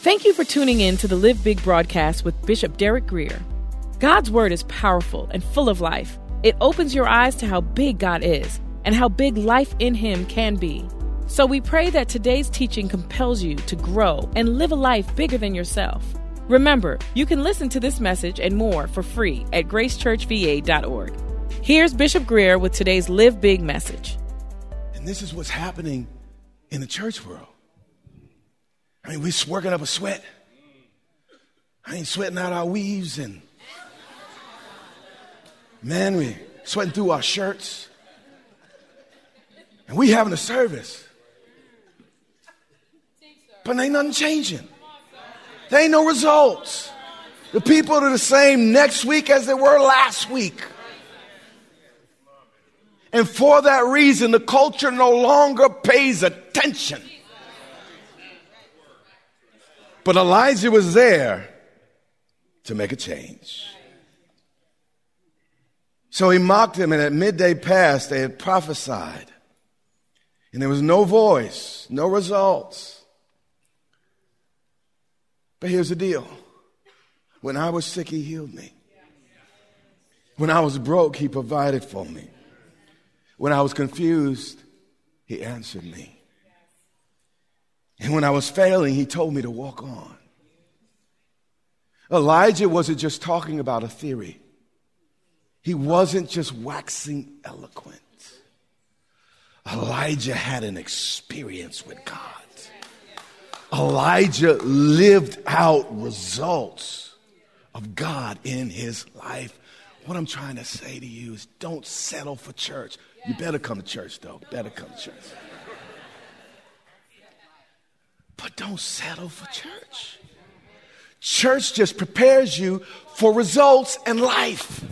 Thank you for tuning in to the Live Big broadcast with Bishop Derek Grier. God's Word is powerful and full of life. It opens your eyes to how big God is and how big life in Him can be. So we pray that today's teaching compels you to grow and live a life bigger than yourself. Remember, you can listen to this message and more for free at gracechurchva.org. Here's Bishop Grier with today's Live Big message. And this is what's happening in the church world. I mean, we're working up a sweat. I ain't sweating out our weaves and man, we sweating through our shirts. And we having a service. But ain't nothing changing. There ain't no results. The people are the same next week as they were last week. And for that reason, the culture no longer pays attention. But Elijah was there to make a change. So he mocked him, and at midday past, they had prophesied. And there was no voice, no results. But here's the deal when I was sick, he healed me. When I was broke, he provided for me. When I was confused, he answered me. And when I was failing, he told me to walk on. Elijah wasn't just talking about a theory. He wasn't just waxing eloquent. Elijah had an experience with God. Elijah lived out results of God in his life. What I'm trying to say to you is don't settle for church. You better come to church, though. Better come to church. But don't settle for church. Church just prepares you for results and life.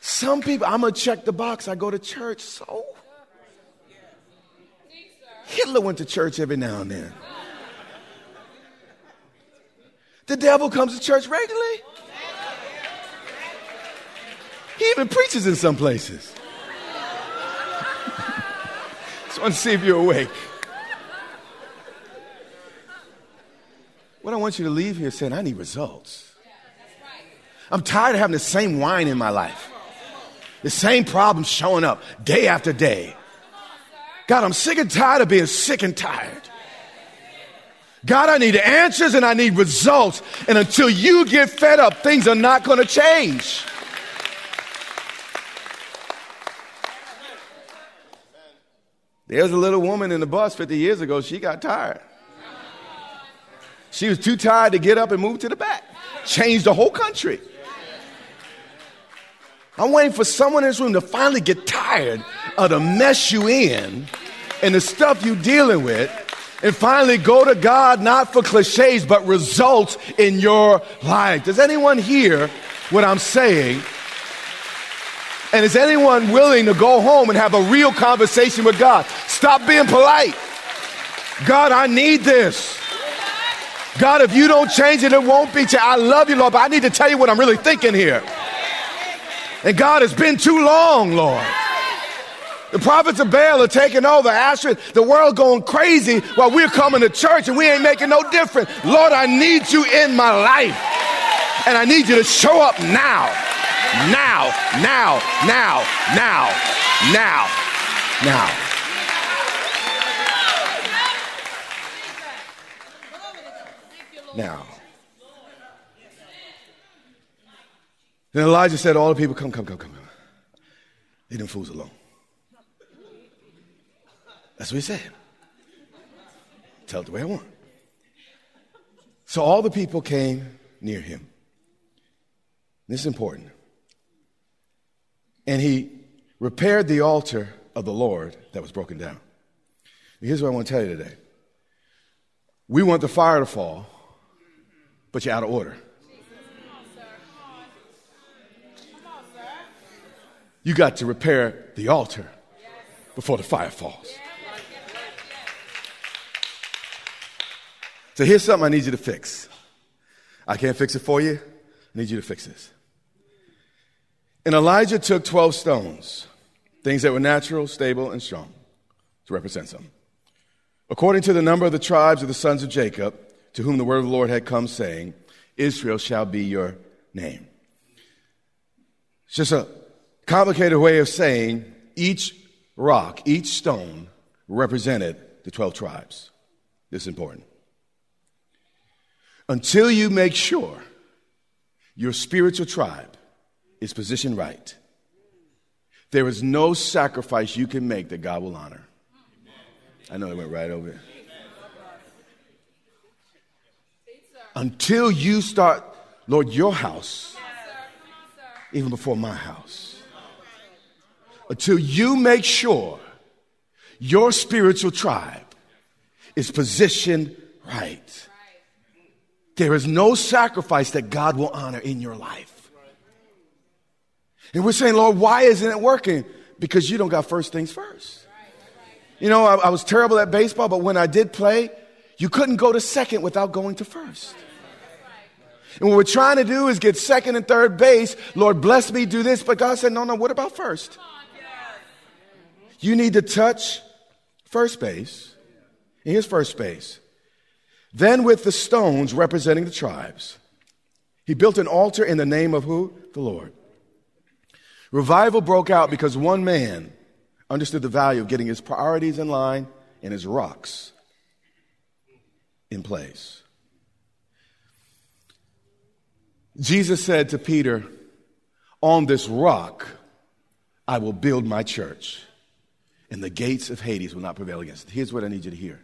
Some people, I'm going to check the box. I go to church. So, Hitler went to church every now and then. The devil comes to church regularly. He even preaches in some places. Just want to see if you're awake. I want you to leave here saying, I need results. I'm tired of having the same wine in my life, the same problems showing up day after day. God, I'm sick and tired of being sick and tired. God, I need answers and I need results. And until you get fed up, things are not going to change. There was a little woman in the bus 50 years ago. She got tired. She was too tired to get up and move to the back. Changed the whole country. I'm waiting for someone in this room to finally get tired of the mess you in and the stuff you dealing with and finally go to God not for cliches but results in your life. Does anyone hear what I'm saying? And is anyone willing to go home and have a real conversation with God? Stop being polite. God, I need this. God, if you don't change it, it won't be changed. I love you, Lord, but I need to tell you what I'm really thinking here. And God, it's been too long, Lord. The prophets of Baal are taking over. Astrid, the world going crazy while we're coming to church and we ain't making no difference. Lord, I need you in my life. And I need you to show up now. Now, now, now, now, now, now. now. Then Elijah said to all the people, Come, come, come, come, come. Leave them fools alone. That's what he said. Tell it the way I want. So all the people came near him. This is important. And he repaired the altar of the Lord that was broken down. Here's what I want to tell you today. We want the fire to fall, but you're out of order. You got to repair the altar before the fire falls. So here's something I need you to fix. I can't fix it for you. I need you to fix this. And Elijah took 12 stones, things that were natural, stable, and strong, to represent something. According to the number of the tribes of the sons of Jacob, to whom the word of the Lord had come, saying, Israel shall be your name. It's just a complicated way of saying each rock, each stone represented the 12 tribes. This is important. Until you make sure your spiritual tribe is positioned right, there is no sacrifice you can make that God will honor. I know it went right over it. Until you start, Lord, your house, even before my house. Until you make sure your spiritual tribe is positioned right. There is no sacrifice that God will honor in your life. And we're saying, Lord, why isn't it working? Because you don't got first things first. You know, I, I, was terrible at baseball, but when I did play, you couldn't go to second without going to first. And what we're trying to do is get second and third base. Lord, bless me, do this. But God said, no, no, what about first? You need to touch first base. And here's first base. Then, with the stones representing the tribes, he built an altar in the name of who? The Lord. Revival broke out because one man understood the value of getting his priorities in line and his rocks in place. Jesus said to Peter, On this rock I will build my church, and the gates of Hades will not prevail against it. Here's what I need you to hear.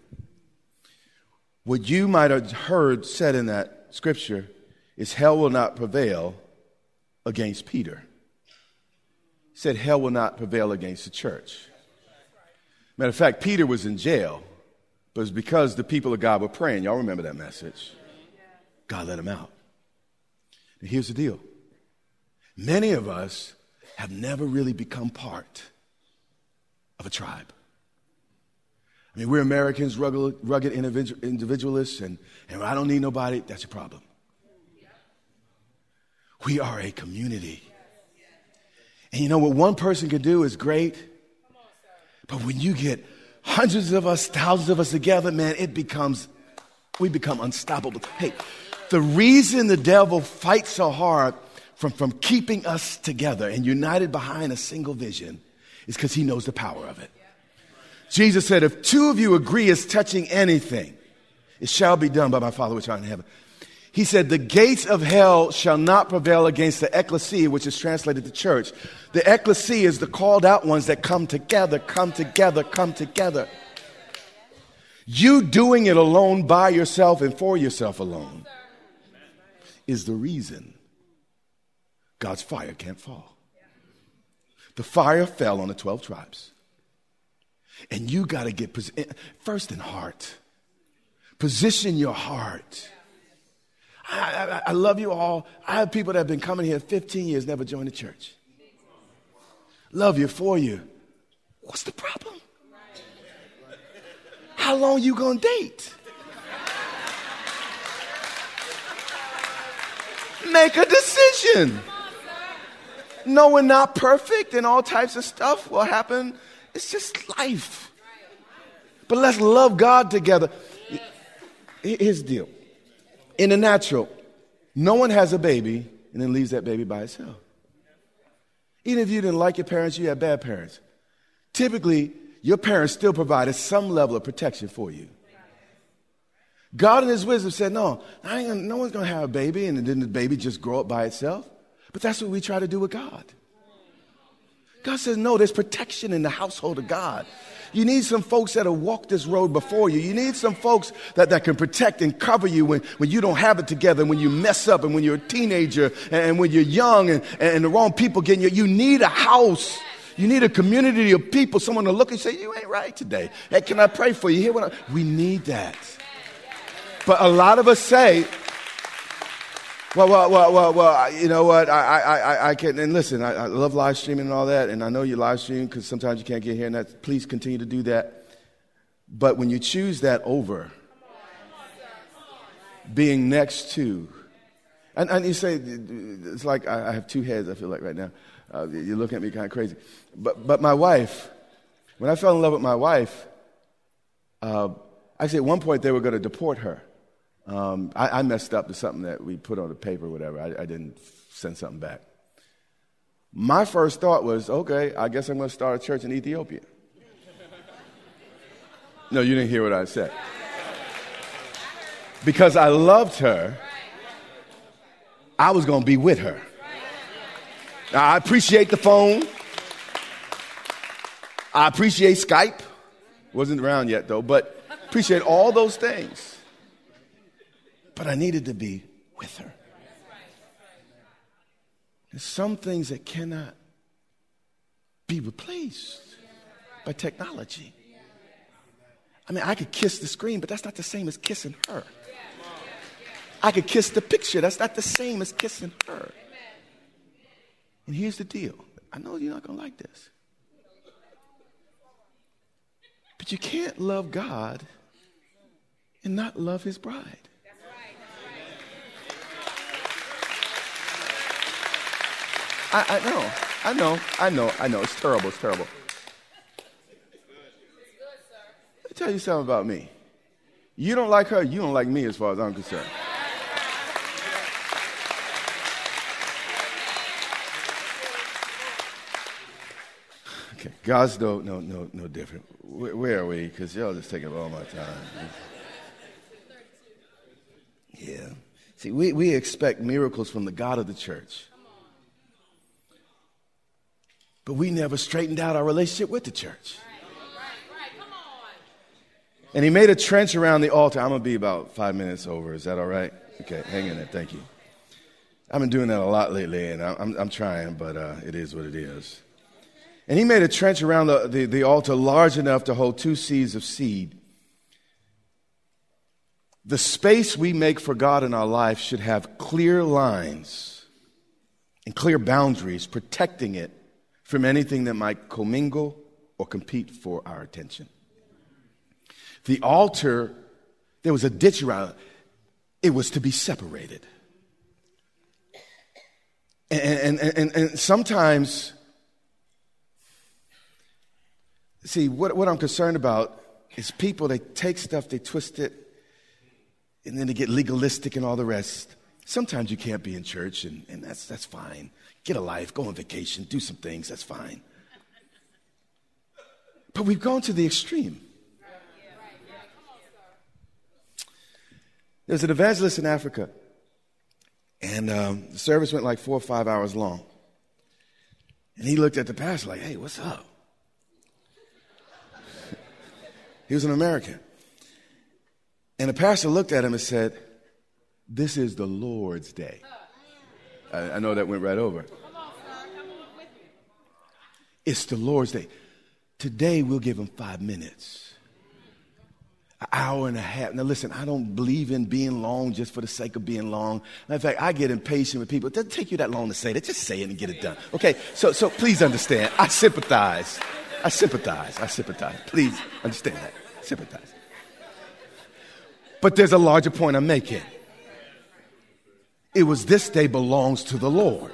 What you might have heard said in that scripture is hell will not prevail against Peter. He said hell will not prevail against the church. Matter of fact, Peter was in jail, but it's because the people of God were praying. Y'all remember that message? God let him out. And here's the deal many of us have never really become part of a tribe. I mean, we're Americans, rugged, rugged individualists, and, and I don't need nobody. That's a problem. We are a community. And you know what one person can do is great, but when you get hundreds of us, thousands of us together, man, it becomes, we become unstoppable. Hey, the reason the devil fights so hard from, from keeping us together and united behind a single vision is because he knows the power of it. Jesus said, If two of you agree as touching anything, it shall be done by my Father which art in heaven. He said, The gates of hell shall not prevail against the ecclesia, which is translated the church. The ecclesia is the called out ones that come together, come together, come together. You doing it alone by yourself and for yourself alone is the reason God's fire can't fall. The fire fell on the 12 tribes. And you got to get eh, first in heart. Position your heart. I, I, I, love you all. I have people that have been coming here 15 years, never joined the church. Love you for you. What's the problem? How long you gonna date? Make a decision. No, we're not perfect and all types of stuff will happen it's just life. But let's love God together. Here's the deal. In the natural, no one has a baby and then leaves that baby by itself. Even if you didn't like your parents, you had bad parents. Typically, your parents still provided some level of protection for you. God in His wisdom said, No, gonna, no one's going to have a baby and then the baby just grow up by itself. But that's what we try to do with God. God says, no, there's protection in the household of God. You need some folks that have walked this road before you. You need some folks that, that can protect and cover you when, when you don't have it together, when you mess up, and when you're a teenager, and, when you're young, and, and the wrong people getting you. You need a house. You need a community of people, someone to look and say, You ain't right today. Hey, can I pray for you? Hear what I, we need that. But a lot of us say, well, well, well, well, well, you know what? I, I, I, I can, and listen, I, I love live streaming and all that, and I know you live stream because sometimes you can't get here, and please continue to do that. But when you choose that over being next to, and, and you say, it's like I, I have two heads, I feel like right now. Uh, you're looking at me kind of crazy. But, but my wife, when I fell in love with my wife, uh, actually, at one point they were going to deport her. Um, I, I, messed up to something that we put on the paper or whatever. I, I didn't send something back. My first thought was, okay, I guess I'm going to start a church in Ethiopia. No, you didn't hear what I said. Because I loved her, I was going to be with her. I appreciate the phone. I appreciate Skype. Wasn't around yet though, but appreciate all those things. But I needed to be with her. There's some things that cannot be replaced by technology. I mean, I could kiss the screen, but that's not the same as kissing her. I could kiss the picture, that's not the same as kissing her. And here's the deal I know you're not going to like this. But you can't love God and not love his bride. I, I know, I know, I know, I know. It's terrible, it's terrible. Let me tell you something about me. You don't like her, you don't like me as far as I'm concerned. Okay, God's no, no, no, no different. Where, where are we? Because y'all just taking all my time. Yeah. See, we, we expect miracles from the God of the church. But we never straightened out our relationship with the church. And he made a trench around the altar. I'm going to be about five minutes over. Is that all right? Okay, hang in there. Thank you. I've been doing that a lot lately, and I'm, I'm trying, but uh, it is what it is. And he made a trench around the, the, the altar large enough to hold two seeds of seed. The space we make for God in our life should have clear lines and clear boundaries protecting it from anything that might commingle or compete for our attention. The altar, there was a ditch around it, it was to be separated. And, and, and, and sometimes See, what, what I'm concerned about is people, they take stuff, they twist it, and then they get legalistic and all the rest. Sometimes you can't be in church, and, and that's, that's fine. Get a life, go on vacation, do some things, that's fine. But we've gone to the extreme. There's an evangelist in Africa, and um, the service went like four or five hours long. And he looked at the pastor like, hey, what's up? He was an American. And the pastor looked at him and said, This is the Lord's day. I, I know that went right over. It's the Lord's day. Today we'll give him five minutes, an hour and a half. Now, listen, I don't believe in being long just for the sake of being long. In fact, I get impatient with people. It doesn't take you that long to say that. Just say it and get it done. Okay, so, so please understand. I sympathize. I sympathize. I sympathize. Please understand that. Sympathize. But there's a larger point I'm making. It was this day belongs to the Lord.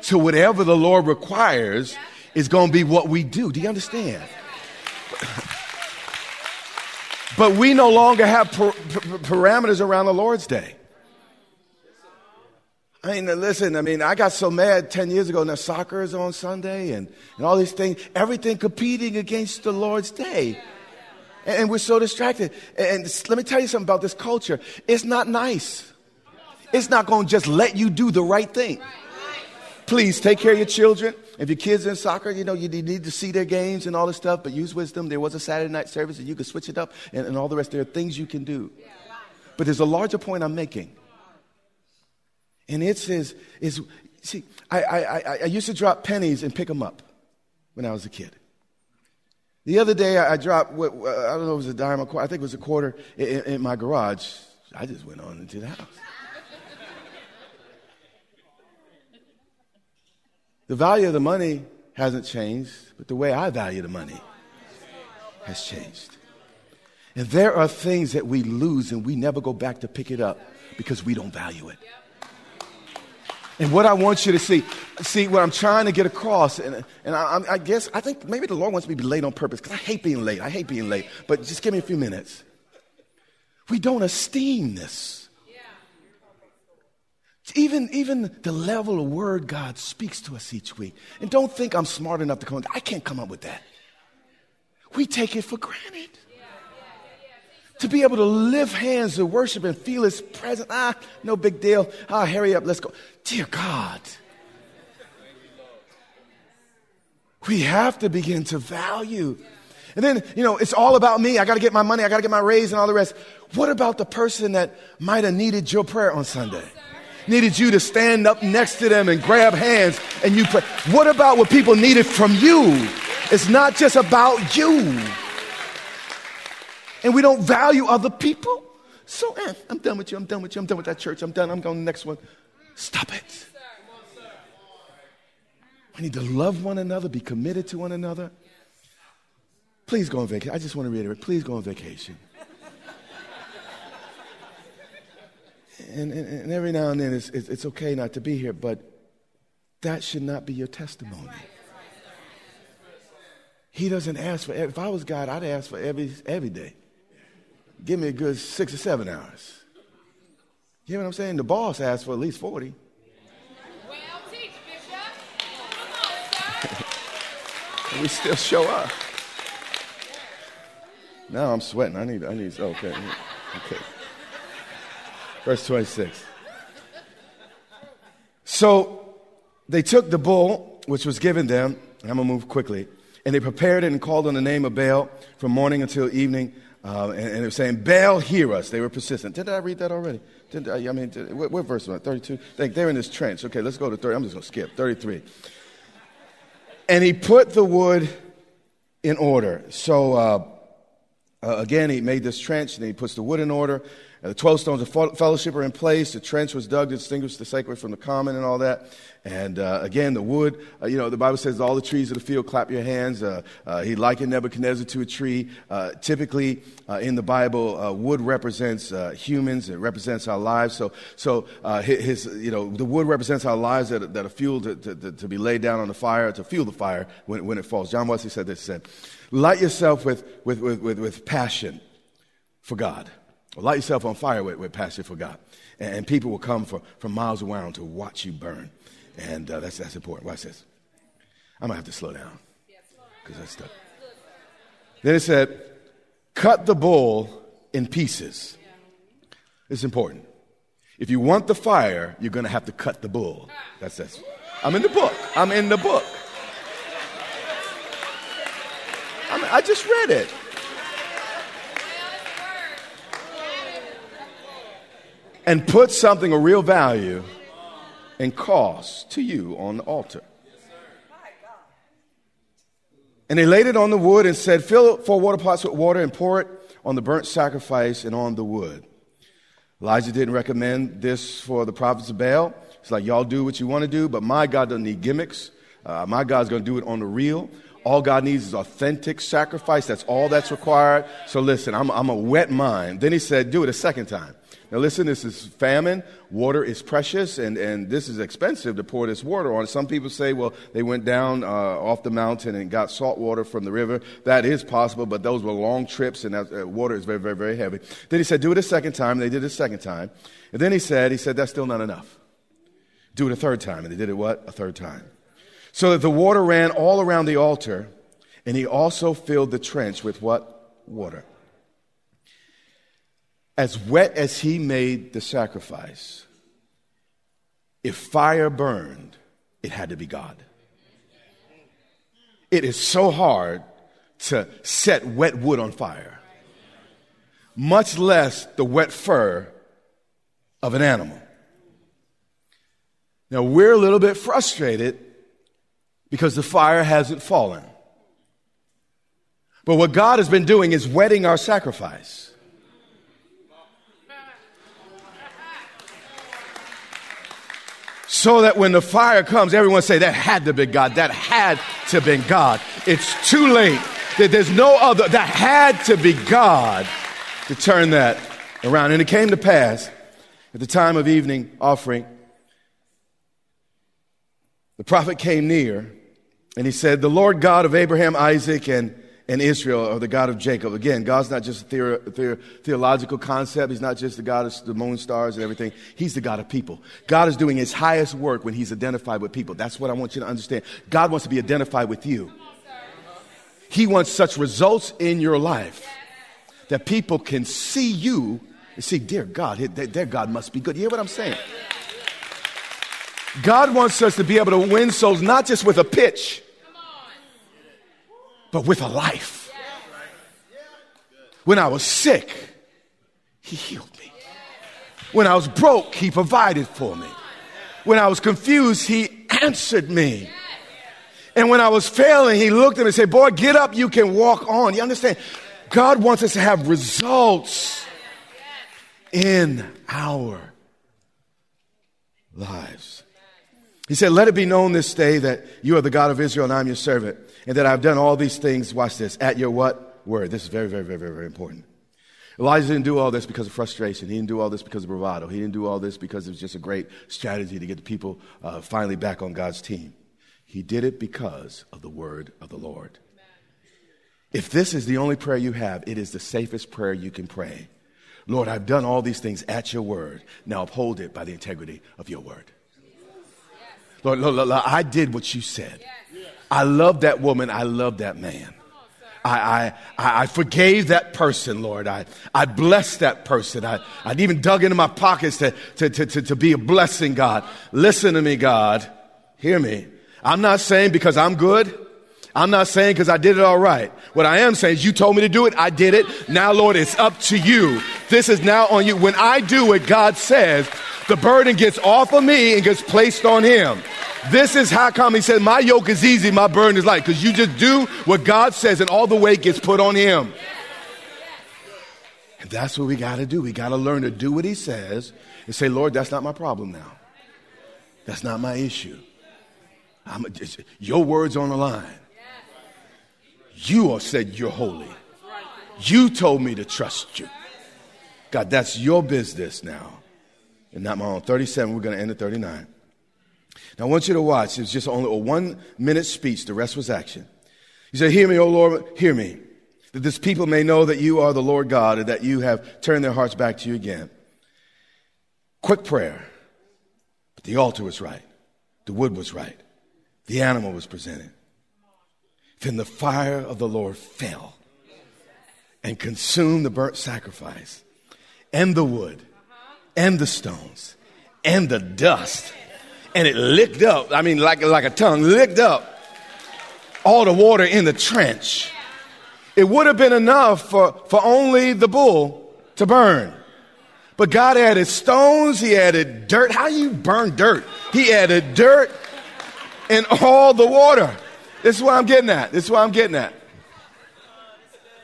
So whatever the Lord requires is going to be what we do. Do you understand? But we no longer have parameters around the Lord's day. I mean, listen, I mean, I got so mad 10 years ago, now soccer is on Sunday and, and all these things, everything competing against the Lord's day. And, and we're so distracted. And, and let me tell you something about this culture. It's not nice. It's not going to just let you do the right thing. Please take care of your children. If your kids are in soccer, you know, you need to see their games and all this stuff, but use wisdom. There was a Saturday night service and you could switch it up and, and all the rest. There are things you can do. But there's a larger point I'm making. And it says, is, see, I, I, I, used to drop pennies and pick them up when I was a kid. The other day, I, dropped, what, I don't know, it was a dime, a quarter, I think it was a quarter in, in my garage. I just went on into the house. The value of the money hasn't changed, but the way I value the money has changed. And there are things that we lose and we never go back to pick it up because we don't value it. And what I want you to see, see what I'm trying to get across, and, and I, I guess, I think maybe the Lord wants me to be late on purpose because I hate being late. I hate being late. But just give me a few minutes. We don't esteem this. Even, even the level of word God speaks to us each week. And don't think I'm smart enough to come, I can't come up with that. We take it for granted. To be able to lift hands to worship and feel His presence, ah, no big deal. Ah, hurry up, let's go. Dear God, we have to begin to value. And then, you know, it's all about me. I got to get my money. I got to get my raise and all the rest. What about the person that might have needed your prayer on Sunday? Needed you to stand up next to them and grab hands and you pray. What about what people needed from you? It's not just about you. And we don't value other people. So, eh, I'm done with you. I'm done with you. I'm done with that church. I'm done. I'm going to the next one. Stop it. We need to love one another, be committed to one another. Please go on vacation. I just want to reiterate please go on vacation. And, and, and every now and then it's, it's, it's okay not to be here, but that should not be your testimony. He doesn't ask for, if I was God, I'd ask for every, every day. Give me a good six or seven hours. You know what I'm saying? The boss asks for at least 40. Well, teach, Bishop. we still show up. Now I'm sweating. I need, I need, okay. Okay. Verse 26. So they took the bull, which was given them, I'm going to move quickly, and they prepared it and called on the name of Baal from morning until evening. Uh, and, and, they were saying, Baal, hear us. They were persistent. Did I read that already? Did I, mean, did, what, what verse was 32? They, they're in this trench. Okay, let's go to 30. I'm just going to skip. 33. And he put the wood in order. So, uh, uh, again, he made this trench and he puts the wood in order. And the 12 stones of fellowship are in place. The trench was dug to distinguish the sacred from the common and all that. And uh, again, the wood, uh, you know, the Bible says all the trees of the field clap your hands. Uh, uh he likened Nebuchadnezzar to a tree. Uh, typically, uh, in the Bible, wood represents humans. It represents our lives. So, so his, you know, the wood represents our lives that, that are fueled to, to, to, be laid down on the fire, to fuel the fire when, when it falls. John Wesley said this, he said, light yourself with, with, with, with, with passion for God. Light yourself on fire with, with passion for God. And, and, people will come for, from miles around to watch you burn. And uh, that's, that's important. Watch this. I'm going to have to slow down because that's stuck. Then it said, cut the bull in pieces. It's important. If you want the fire, you're going to have to cut the bull. That's this. I'm in the book. I'm in the book. I, just read it. and put something of real value and cost to you on the altar. And they laid it on the wood and said, Fill four water pots with water and pour it on the burnt sacrifice and on the wood. Elijah didn't recommend this for the prophets of Baal. It's like, y'all do what you want to do, but my God doesn't need gimmicks. Uh, my God's going to do it on the real. All God needs is authentic sacrifice. That's all that's required. So listen, I'm, I'm a wet mind. Then he said, do it a second time. Now, listen, this is famine. Water is precious, and, and this is expensive to pour this water on. Some people say, well, they went down uh, off the mountain and got salt water from the river. That is possible, but those were long trips, and that, uh, water is very, very, very heavy. Then he said, do it a second time. They did it a second time. And then he said, he said, that's still not enough. Do it a third time. And they did it what? A third time. So that the water ran all around the altar, and he also filled the trench with what? Water as wet as he made the sacrifice, if fire burned, it had to be God. It is so hard to set wet wood on fire, much less the wet fur of an animal. Now, we're a little bit frustrated because the fire hasn't fallen. But what God has been doing is wetting our sacrifice. So that when the fire comes, everyone say, that had to be God. That had to be God. It's too late. There's no other. That had to be God to turn that around. And it came to pass at the time of evening offering, the prophet came near and he said, The Lord God of Abraham, Isaac, and and Israel or the God of Jacob. Again, God's not just a theor- theor- theological concept. He's not just the God of the moon, stars, and everything. He's the God of people. God is doing his highest work when he's identified with people. That's what I want you to understand. God wants to be identified with you. He wants such results in your life that people can see you and see, dear God, their God must be good. You hear what I'm saying? God wants us to be able to win souls not just with a pitch but with a life. When I was sick, He healed me. When I was broke, He provided for me. When I was confused, He answered me. And when I was failing, He looked at me and said, Boy, get up, you can walk on. You understand? God wants us to have results in our lives. He said, Let it be known this day that you are the God of Israel and I'm your servant and that I've done all these things, watch this, at your what? Word. This is very, very, very, very, very important. Elijah didn't do all this because of frustration. He didn't do all this because of bravado. He didn't do all this because it was just a great strategy to get the people uh, finally back on God's team. He did it because of the word of the Lord. If this is the only prayer you have, it is the safest prayer you can pray. Lord, I've done all these things at your word. Now uphold it by the integrity of your word. Lord, Lord, Lord, Lord I did what you said. I love that woman. I love that man. I, I, I forgave that person, Lord. I, I blessed that person. I, I even dug into my pockets to, to, to, to, to be a blessing, God. Listen to me, God. Hear me. I'm not saying because I'm good. I'm not saying because I did it all right. What I am saying is you told me to do it. I did it. Now, Lord, it's up to you. This is now on you. When I do what God says, the burden gets off of me and gets placed on him. This is how come he said, My yoke is easy, my burden is light. Because you just do what God says, and all the weight gets put on him. And that's what we got to do. We got to learn to do what he says and say, Lord, that's not my problem now. That's not my issue. I'm, your word's on the line. You said you're holy. You told me to trust you. God, that's your business now and not my own. 37, we're going to end at 39. Now, I want you to watch. It's just only a one minute speech, the rest was action. He said, Hear me, O Lord, hear me, that this people may know that you are the Lord God and that you have turned their hearts back to you again. Quick prayer, but the altar was right, the wood was right, the animal was presented. Then the fire of the Lord fell and consumed the burnt sacrifice and the wood and the stones and the dust and it licked up, I mean, like, like a tongue, licked up all the water in the trench. It would have been enough for, for only the bull to burn. But God added stones, He added dirt. How you burn dirt? He added dirt and all the water. This is what I'm getting at. This is what I'm getting at.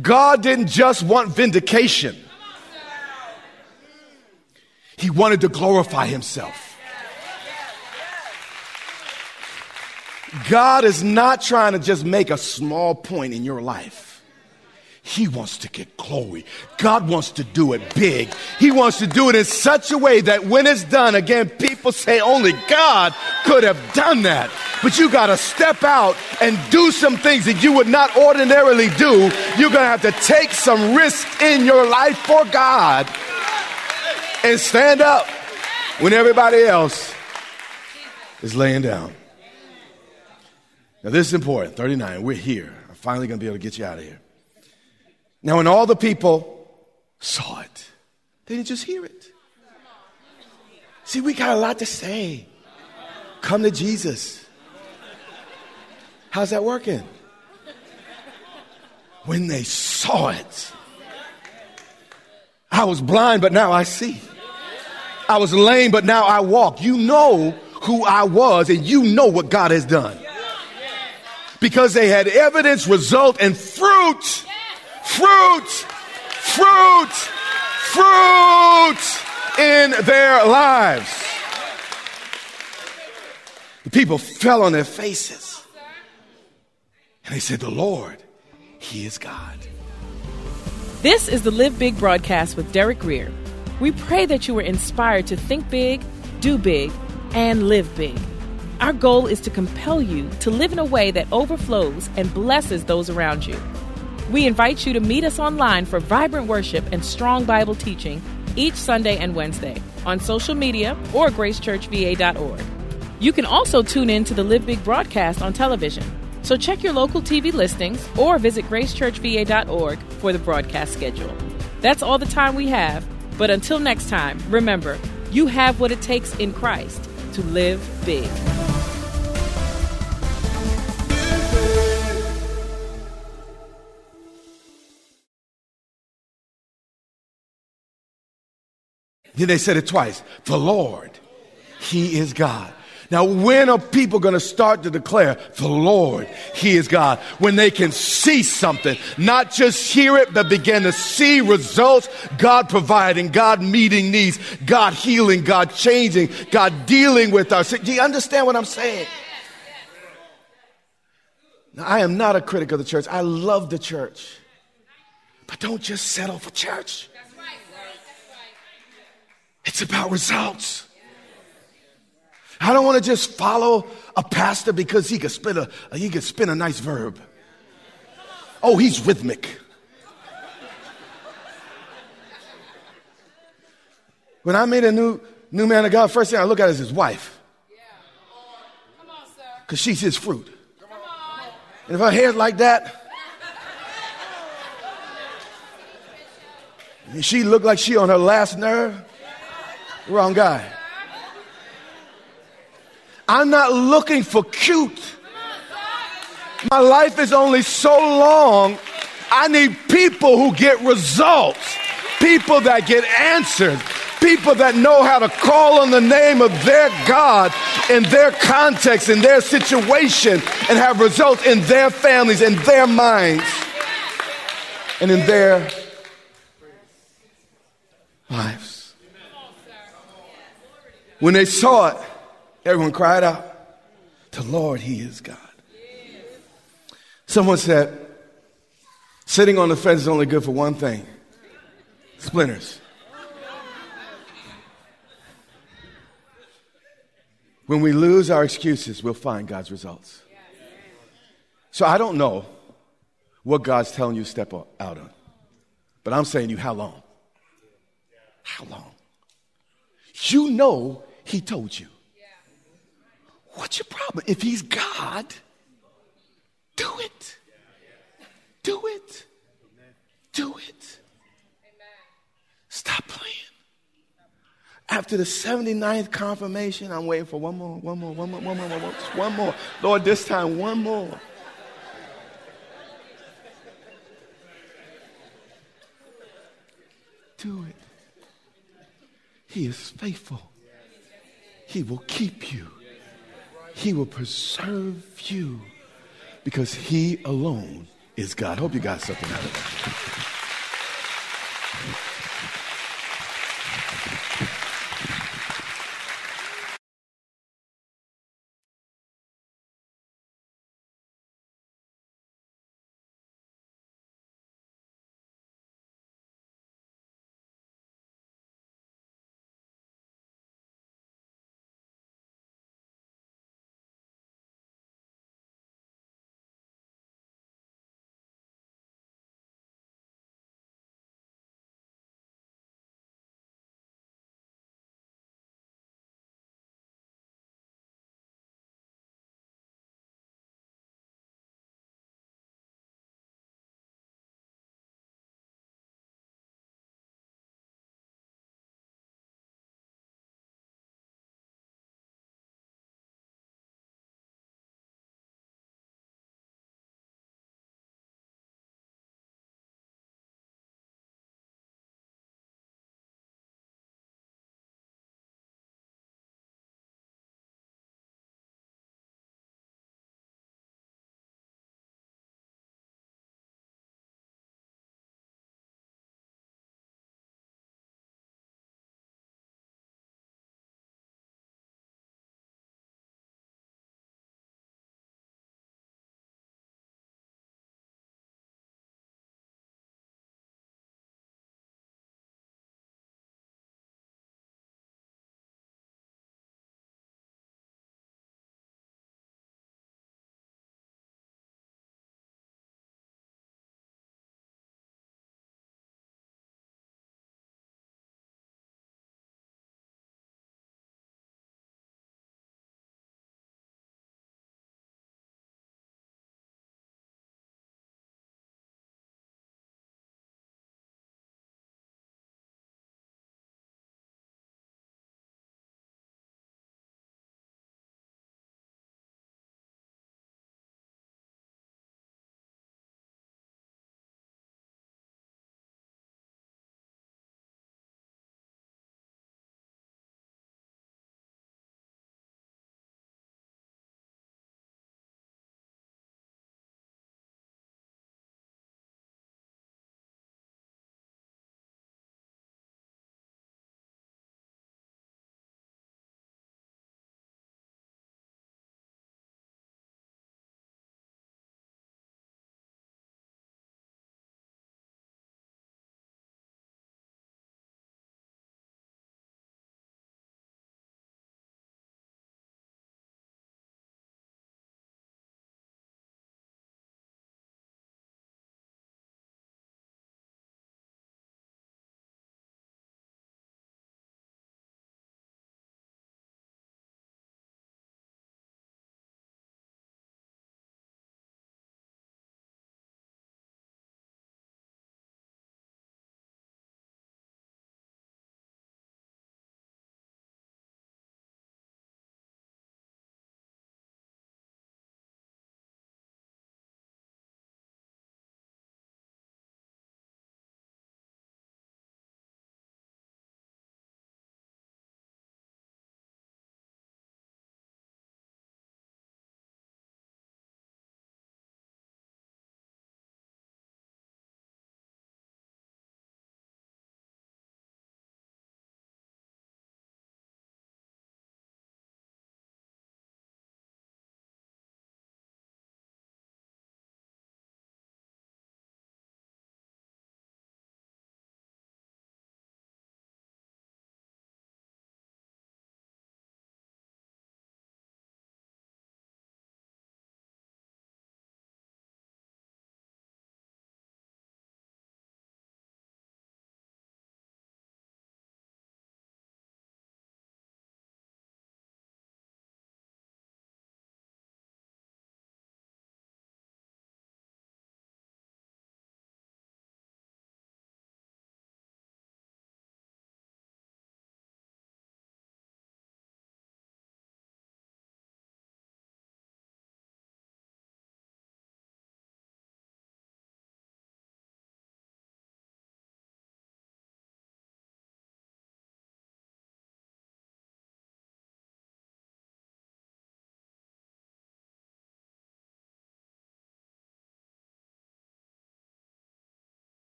God didn't just want vindication, He wanted to glorify Himself. God is not trying to just make a small point in your life. He wants to get glory. God wants to do it big. He wants to do it in such a way that when it's done, again, people say only God could have done that. But you got to step out and do some things that you would not ordinarily do. You're going to have to take some risk in your life for God and stand up when everybody else is laying down. Now, this is important. 39, we're here. I'm finally going to be able to get you out of here. Now, when all the people saw it, they didn't just hear it. See, we got a lot to say. Come to Jesus. How's that working? When they saw it, I was blind, but now I see. I was lame, but now I walk. You know who I was, and you know what God has done. Because they had evidence, result, and fruit. Fruit, fruit, fruit in their lives. The people fell on their faces. And they said, The Lord, He is God. This is the Live Big broadcast with Derek Grier. We pray that you were inspired to think big, do big, and live big. Our goal is to compel you to live in a way that overflows and blesses those around you. We invite you to meet us online for vibrant worship and strong Bible teaching each Sunday and Wednesday on social media or gracechurchva.org. You can also tune in to the Live Big broadcast on television. So check your local TV listings or visit gracechurchva.org for the broadcast schedule. That's all the time we have, but until next time, remember, you have what it takes in Christ to live big. Then they said it twice. The Lord, He is God. Now, when are people going to start to declare the Lord, He is God? When they can see something, not just hear it, but begin to see results, God providing, God meeting needs, God healing, God changing, God dealing with us. Do you understand what I'm saying? Now, I am not a critic of the church. I love the church. But don't just settle for church. It's about results. I don't want to just follow a pastor because he could spin a he could spin a nice verb. Oh, he's rhythmic. When I meet a new new man of God, first thing I look at is his wife. Because she's his fruit. And if her hair's like that, and she look like she on her last nerve, wrong guy. I'm not looking for cute. My life is only so long. I need people who get results, people that get answered, people that know how to call on the name of their God in their context, in their situation, and have results in their families, in their minds, and in their lives. When they saw it, Everyone cried out, The Lord, He is God. Someone said, Sitting on the fence is only good for one thing splinters. When we lose our excuses, we'll find God's results. So I don't know what God's telling you to step out on, but I'm saying you, how long? How long? You know He told you. What's your problem? If he's God, do it. Do it. Do it. Stop playing. After the 79th confirmation, I'm waiting for one more, one more, one more, one more, one more, one more. Lord, this time, one more. Do it. He is faithful. He will keep you. He will preserve you because He alone is God. Hope you got something out of that.